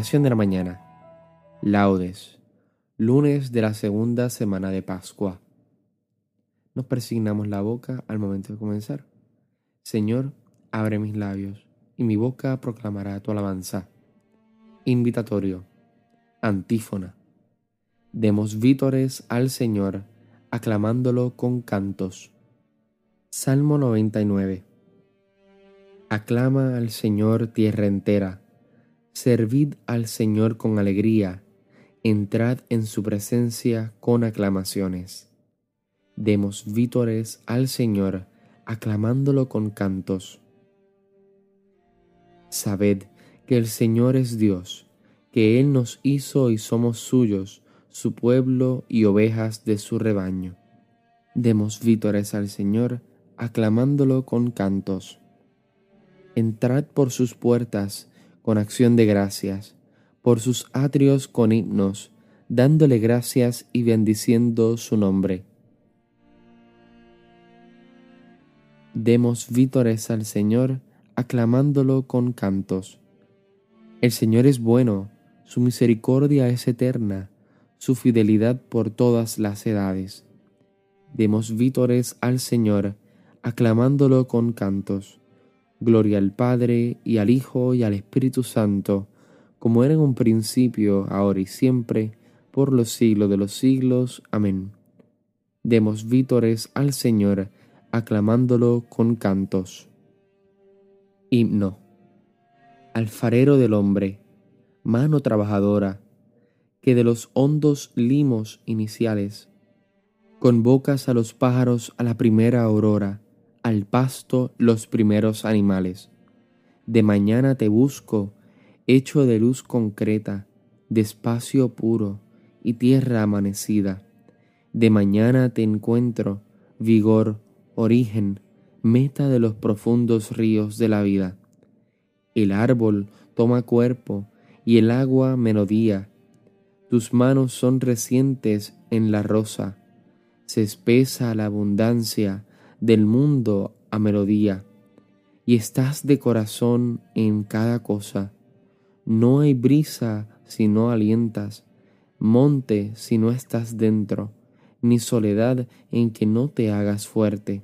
De la mañana. Laudes. Lunes de la segunda semana de Pascua. Nos persignamos la boca al momento de comenzar. Señor, abre mis labios y mi boca proclamará tu alabanza. Invitatorio. Antífona. Demos vítores al Señor, aclamándolo con cantos. Salmo 99. Aclama al Señor tierra entera Servid al Señor con alegría, entrad en su presencia con aclamaciones. Demos vítores al Señor, aclamándolo con cantos. Sabed que el Señor es Dios, que Él nos hizo y somos suyos, su pueblo y ovejas de su rebaño. Demos vítores al Señor, aclamándolo con cantos. Entrad por sus puertas, con acción de gracias, por sus atrios con himnos, dándole gracias y bendiciendo su nombre. Demos vítores al Señor, aclamándolo con cantos. El Señor es bueno, su misericordia es eterna, su fidelidad por todas las edades. Demos vítores al Señor, aclamándolo con cantos. Gloria al Padre, y al Hijo, y al Espíritu Santo, como era en un principio, ahora y siempre, por los siglos de los siglos. Amén. Demos vítores al Señor, aclamándolo con cantos. Himno. Alfarero del hombre, mano trabajadora, que de los hondos limos iniciales convocas a los pájaros a la primera aurora, al pasto los primeros animales. De mañana te busco, hecho de luz concreta, de espacio puro y tierra amanecida. De mañana te encuentro, vigor, origen, meta de los profundos ríos de la vida. El árbol toma cuerpo y el agua melodía. Tus manos son recientes en la rosa. Se espesa la abundancia del mundo a melodía, y estás de corazón en cada cosa. No hay brisa si no alientas, monte si no estás dentro, ni soledad en que no te hagas fuerte.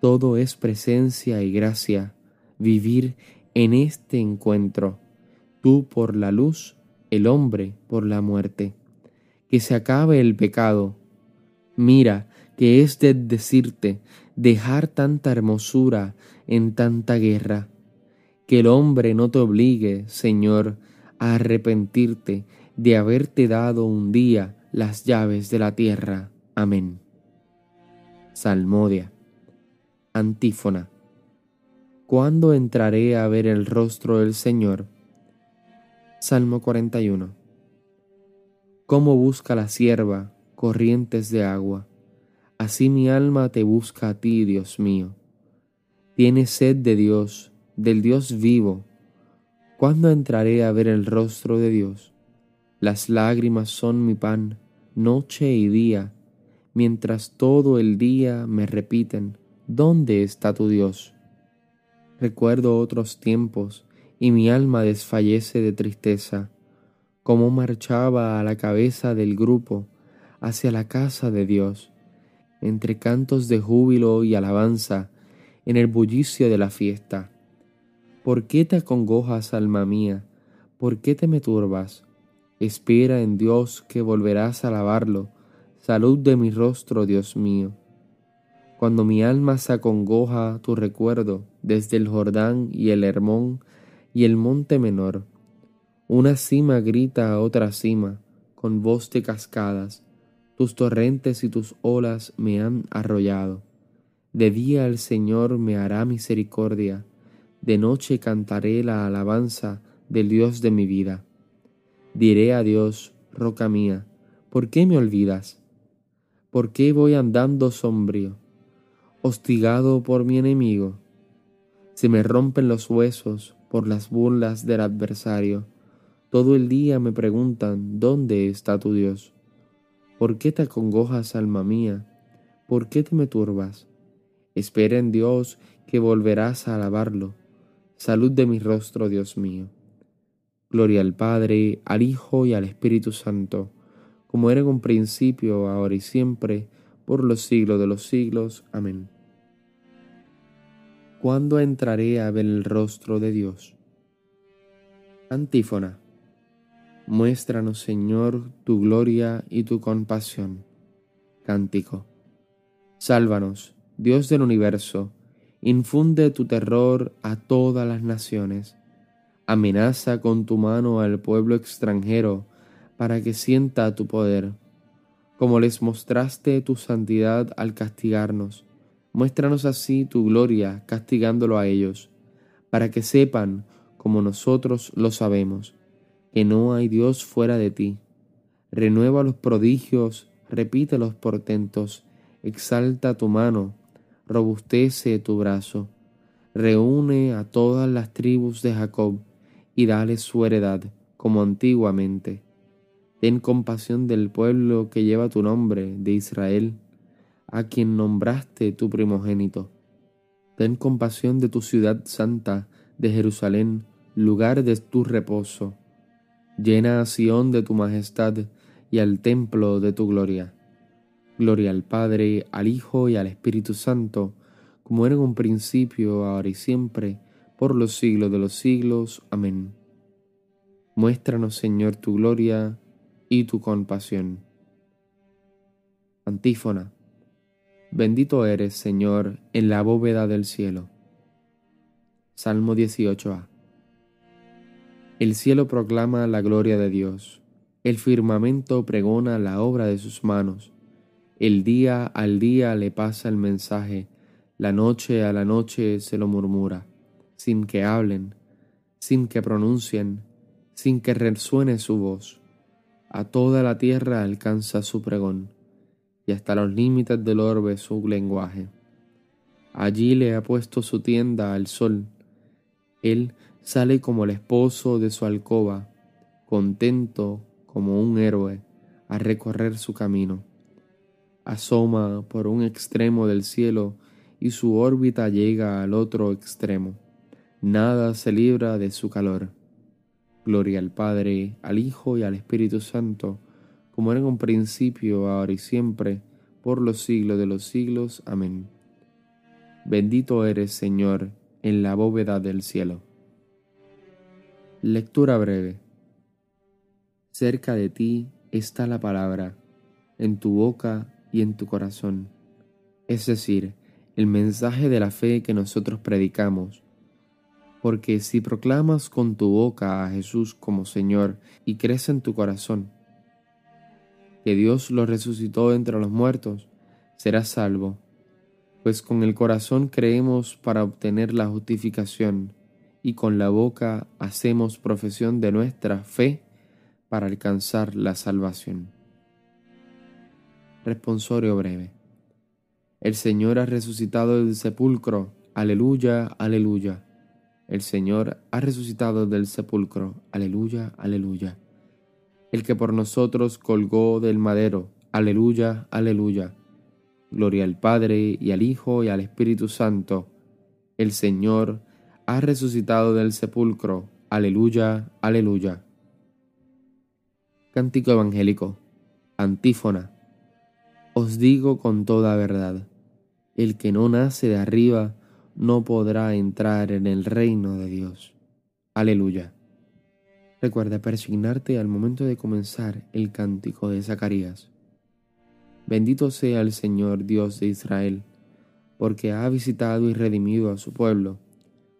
Todo es presencia y gracia, vivir en este encuentro, tú por la luz, el hombre por la muerte. Que se acabe el pecado. Mira, que es de decirte, dejar tanta hermosura en tanta guerra. Que el hombre no te obligue, Señor, a arrepentirte de haberte dado un día las llaves de la tierra. Amén. Salmodia. Antífona. ¿Cuándo entraré a ver el rostro del Señor? Salmo 41. ¿Cómo busca la sierva corrientes de agua? Así mi alma te busca a ti, Dios mío. Tienes sed de Dios, del Dios vivo. ¿Cuándo entraré a ver el rostro de Dios? Las lágrimas son mi pan, noche y día, mientras todo el día me repiten, ¿dónde está tu Dios? Recuerdo otros tiempos y mi alma desfallece de tristeza, como marchaba a la cabeza del grupo hacia la casa de Dios entre cantos de júbilo y alabanza, en el bullicio de la fiesta. ¿Por qué te acongojas, alma mía? ¿Por qué te me turbas? Espera en Dios que volverás a alabarlo. Salud de mi rostro, Dios mío. Cuando mi alma se acongoja tu recuerdo desde el Jordán y el Hermón y el monte menor, una cima grita a otra cima con voz de cascadas tus torrentes y tus olas me han arrollado. De día el Señor me hará misericordia, de noche cantaré la alabanza del Dios de mi vida. Diré a Dios, roca mía, ¿por qué me olvidas? ¿Por qué voy andando sombrío, hostigado por mi enemigo? Se me rompen los huesos por las burlas del adversario. Todo el día me preguntan, ¿dónde está tu Dios? ¿Por qué te acongojas, alma mía? ¿Por qué te me turbas? Espera en Dios que volverás a alabarlo. Salud de mi rostro, Dios mío. Gloria al Padre, al Hijo y al Espíritu Santo, como era en un principio, ahora y siempre, por los siglos de los siglos. Amén. ¿Cuándo entraré a ver el rostro de Dios? Antífona. Muéstranos, Señor, tu gloria y tu compasión. Cántico. Sálvanos, Dios del universo, infunde tu terror a todas las naciones Amenaza con tu mano al pueblo extranjero para que sienta tu poder. Como les mostraste tu santidad al castigarnos, muéstranos así tu gloria castigándolo a ellos, para que sepan, como nosotros lo sabemos, que no hay Dios fuera de ti. Renueva los prodigios, repite los portentos, exalta tu mano, robustece tu brazo, reúne a todas las tribus de Jacob, y dale su heredad, como antiguamente. Ten compasión del pueblo que lleva tu nombre, de Israel, a quien nombraste tu primogénito. Ten compasión de tu ciudad santa, de Jerusalén, lugar de tu reposo. Llena a Sión de tu majestad y al templo de tu gloria. Gloria al Padre, al Hijo y al Espíritu Santo, como era en un principio, ahora y siempre, por los siglos de los siglos. Amén. Muéstranos, Señor, tu gloria y tu compasión. Antífona. Bendito eres, Señor, en la bóveda del cielo. Salmo 18a. El cielo proclama la gloria de Dios, el firmamento pregona la obra de sus manos, el día al día le pasa el mensaje, la noche a la noche se lo murmura sin que hablen, sin que pronuncien, sin que resuene su voz. A toda la tierra alcanza su pregón, y hasta los límites del orbe su lenguaje. Allí le ha puesto su tienda al sol. Él sale como el esposo de su alcoba, contento como un héroe a recorrer su camino. Asoma por un extremo del cielo y su órbita llega al otro extremo nada se libra de su calor. Gloria al Padre, al Hijo y al Espíritu Santo, como era en un principio, ahora y siempre, por los siglos de los siglos. Amén. Bendito eres, Señor, en la bóveda del cielo. Lectura breve. Cerca de ti está la palabra, en tu boca y en tu corazón, es decir, el mensaje de la fe que nosotros predicamos. Porque si proclamas con tu boca a Jesús como Señor y crees en tu corazón que Dios lo resucitó entre los muertos, serás salvo, pues con el corazón creemos para obtener la justificación y con la boca hacemos profesión de nuestra fe para alcanzar la salvación. Responsorio breve. El Señor ha resucitado del sepulcro. Aleluya, aleluya. El Señor ha resucitado del sepulcro. Aleluya, aleluya. El que por nosotros colgó del madero. Aleluya, aleluya. Gloria al Padre y al Hijo y al Espíritu Santo. El Señor ha resucitado del sepulcro. Aleluya, aleluya. Cántico Evangélico. Antífona. Os digo con toda verdad, el que no nace de arriba, no podrá entrar en el reino de Dios. Aleluya. Recuerda persignarte al momento de comenzar el cántico de Zacarías. Bendito sea el Señor Dios de Israel, porque ha visitado y redimido a su pueblo,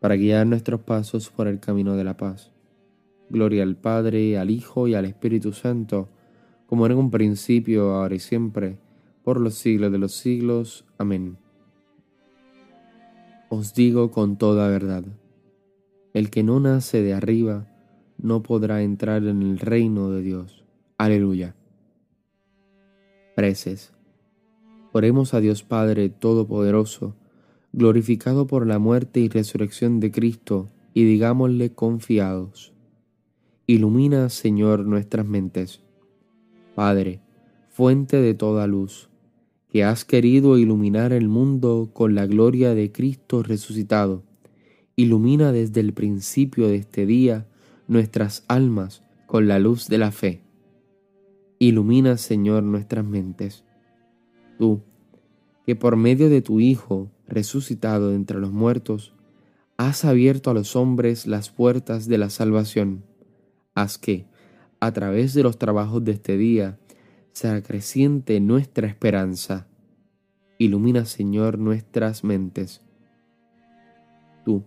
para guiar nuestros pasos por el camino de la paz. Gloria al Padre, al Hijo y al Espíritu Santo, como era en un principio, ahora y siempre, por los siglos de los siglos. Amén. Os digo con toda verdad, el que no nace de arriba no podrá entrar en el reino de Dios. Aleluya. Preces. Oremos a Dios Padre Todopoderoso, glorificado por la muerte y resurrección de Cristo, y digámosle confiados. Ilumina, Señor, nuestras mentes. Padre, fuente de toda luz, que has querido iluminar el mundo con la gloria de Cristo resucitado, ilumina desde el principio de este día nuestras almas con la luz de la fe. Ilumina, Señor, nuestras mentes. Tú, que por medio de tu Hijo, resucitado entre los muertos, has abierto a los hombres las puertas de la salvación haz que, a través de los trabajos de este día, se acreciente nuestra esperanza. Ilumina, Señor, nuestras mentes. Tú,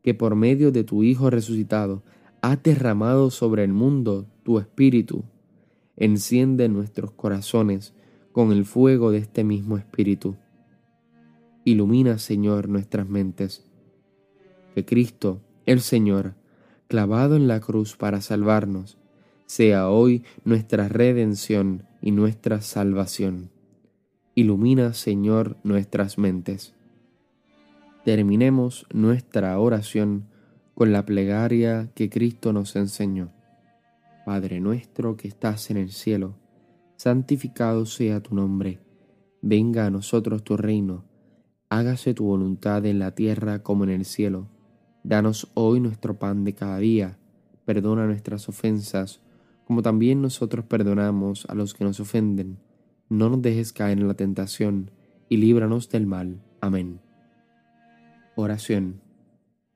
que por medio de tu Hijo resucitado has derramado sobre el mundo tu Espíritu, enciende nuestros corazones con el fuego de este mismo Espíritu. Ilumina, Señor, nuestras mentes. Que Cristo, el Señor, clavado en la cruz para salvarnos, sea hoy nuestra redención y nuestra salvación. Ilumina, Señor, nuestras mentes. Terminemos nuestra oración con la plegaria que Cristo nos enseñó. Padre nuestro que estás en el cielo, santificado sea tu nombre, venga a nosotros tu reino, hágase tu voluntad en la tierra como en el cielo. Danos hoy nuestro pan de cada día. Perdona nuestras ofensas, como también nosotros perdonamos a los que nos ofenden. No nos dejes caer en la tentación, y líbranos del mal. Amén. Oración.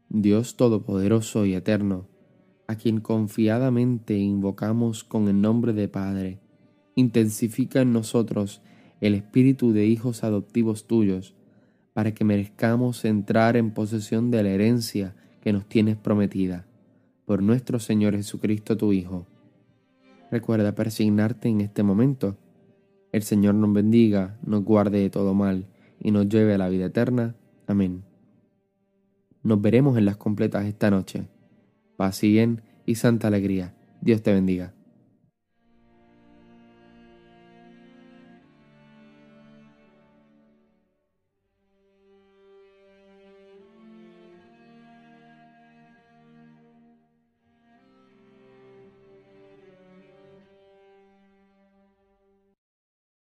Dios Todopoderoso y Eterno, a quien confiadamente invocamos con el nombre de Padre, intensifica en nosotros el espíritu de hijos adoptivos tuyos, para que merezcamos entrar en posesión de la herencia que nos tienes prometida, por nuestro Señor Jesucristo tu Hijo. Recuerda persignarte en este momento. El Señor nos bendiga, nos guarde de todo mal y nos lleve a la vida eterna. Amén. Nos veremos en las completas esta noche. Paz y bien y santa alegría. Dios te bendiga.